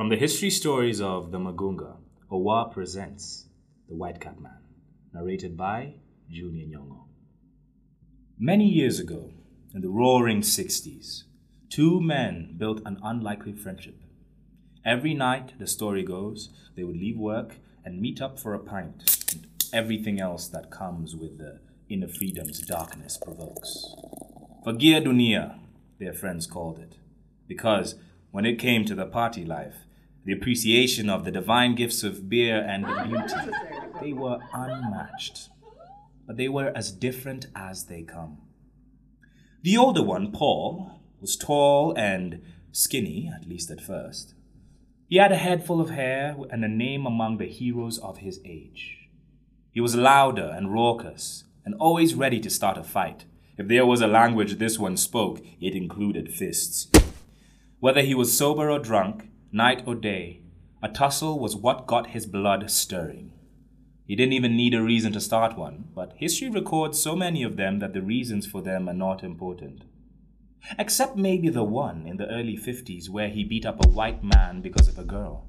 From the history stories of the Magunga, Owaahh presents The WhiteCap Man, narrated by Junior Nyong'o. Many years ago, in the roaring 60s, two men built an unlikely friendship. Every night, the story goes, they would leave work and meet up for a pint and everything else that comes with the inner freedoms darkness provokes. Fagia Dunia, their friends called it, because when it came to the party life, the appreciation of the divine gifts of beer and the beauty, they were unmatched. But they were as different as they come. The older one, Paul, was tall and skinny, at least at first. He had a head full of hair and a name among the heroes of his age. He was louder and raucous, and always ready to start a fight. If there was a language this one spoke, it included fists. Whether he was sober or drunk, night or day, a tussle was what got his blood stirring. He didn't even need a reason to start one, but history records so many of them that the reasons for them are not important. Except maybe the one in the early 50s where he beat up a white man because of a girl,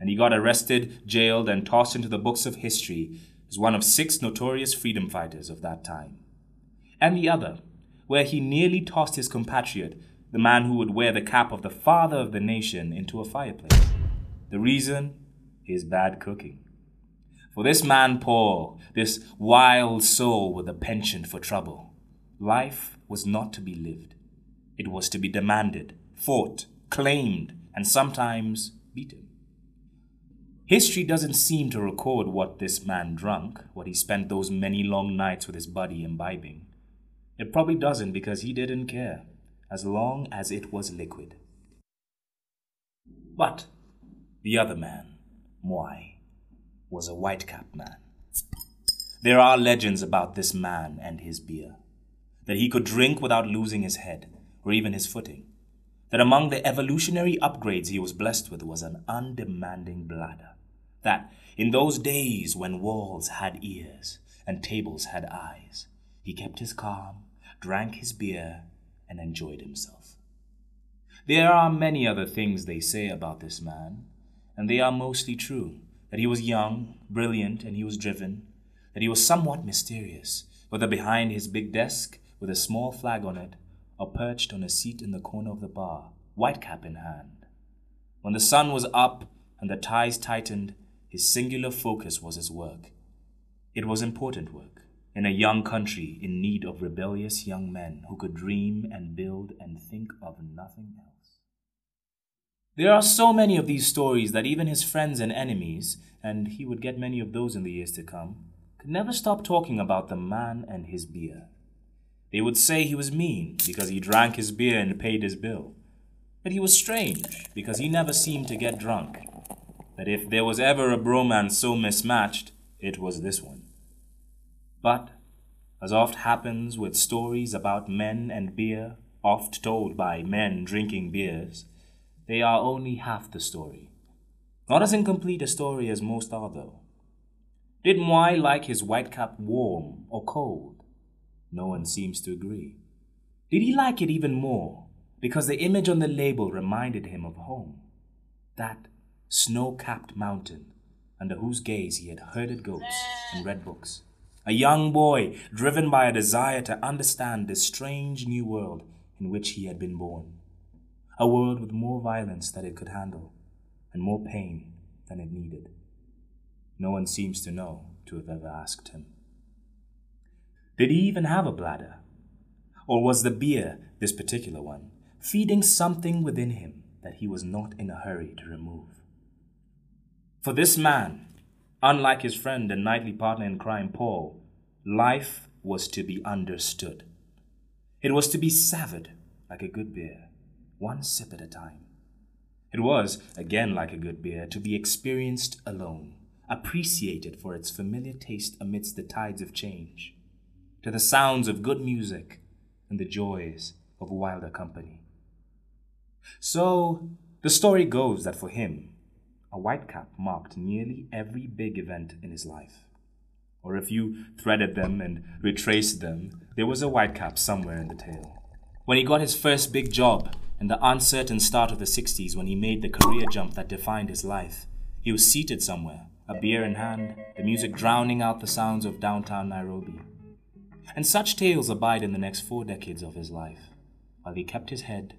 and he got arrested, jailed, and tossed into the books of history as one of six notorious freedom fighters of that time. And the other, where he nearly tossed his compatriot, the man who would wear the cap of the father of the nation, into a fireplace. The reason? His bad cooking. For this man, Paul, this wild soul with a penchant for trouble, life was not to be lived. It was to be demanded, fought, claimed, and sometimes beaten. History doesn't seem to record what this man drank, what he spent those many long nights with his buddy imbibing. It probably doesn't because he didn't care, as long as it was liquid. But the other man, Mwai, was a whitecap man. There are legends about this man and his beer, that he could drink without losing his head or even his footing, that among the evolutionary upgrades he was blessed with was an undemanding bladder, that in those days when walls had ears and tables had eyes, he kept his calm, drank his beer, and enjoyed himself. There are many other things they say about this man, and they are mostly true that he was young, brilliant, and he was driven, that he was somewhat mysterious, whether behind his big desk with a small flag on it, or perched on a seat in the corner of the bar, whitecap in hand. When the sun was up and the ties tightened, his singular focus was his work. It was important work, in a young country in need of rebellious young men who could dream and build and think of nothing else. There are so many of these stories that even his friends and enemies, and he would get many of those in the years to come, could never stop talking about the man and his beer. They would say he was mean because he drank his beer and paid his bill. But he was strange because he never seemed to get drunk. That if there was ever a bromance so mismatched, it was this one. But, as oft happens with stories about men and beer, oft told by men drinking beers, they are only half the story. Not as incomplete a story as most are, though. Did Mwai like his whitecap warm or cold? No one seems to agree. Did he like it even more because the image on the label reminded him of home? That snow capped mountain under whose gaze he had herded goats and read books. A young boy driven by a desire to understand this strange new world in which he had been born a world with more violence than it could handle, and more pain than it needed. No one seems to know to have ever asked him. Did he even have a bladder? Or was the beer, this particular one, feeding something within him that he was not in a hurry to remove? For this man, unlike his friend and nightly partner in crime, Paul, life was to be understood. It was to be savored like a good beer one sip at a time. It was, again like a good beer, to be experienced alone, appreciated for its familiar taste amidst the tides of change, to the sounds of good music and the joys of wilder company. So, the story goes that for him, a whitecap marked nearly every big event in his life. Or if you threaded them and retraced them, there was a whitecap somewhere in the tale. When he got his first big job in the uncertain start of the 60s when he made the career jump that defined his life. He was seated somewhere, a beer in hand, the music drowning out the sounds of downtown Nairobi. And such tales abide in the next four decades of his life, while he kept his head,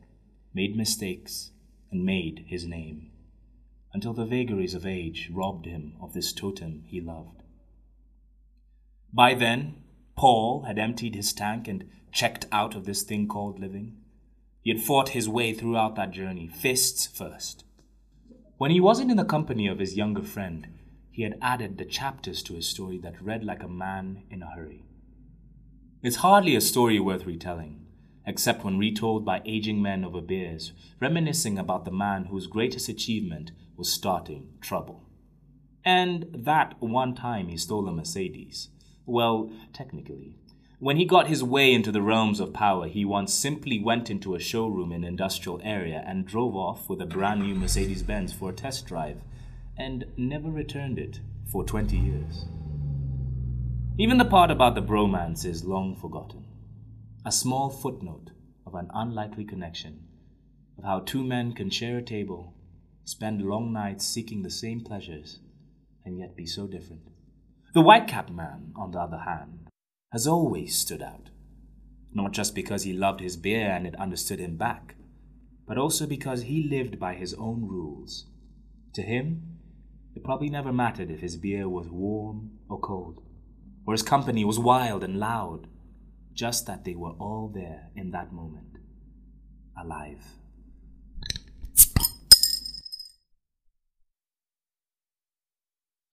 made mistakes, and made his name, until the vagaries of age robbed him of this totem he loved. By then, Paul had emptied his tank and checked out of this thing called living. He had fought his way throughout that journey, fists first. When he wasn't in the company of his younger friend, he had added the chapters to his story that read like a man in a hurry. It's hardly a story worth retelling, except when retold by aging men over beers, reminiscing about the man whose greatest achievement was starting trouble. And that one time he stole a Mercedes. Well, technically. When he got his way into the realms of power, he once simply went into a showroom in an industrial area and drove off with a brand new Mercedes Benz for a test drive, and never returned it for 20 years. Even the part about the bromance is long forgotten. A small footnote of an unlikely connection of how two men can share a table, spend long nights seeking the same pleasures, and yet be so different. The white capped man, on the other hand, has always stood out, not just because he loved his beer and it understood him back, but also because he lived by his own rules. To him, it probably never mattered if his beer was warm or cold, or his company was wild and loud, just that they were all there in that moment, alive.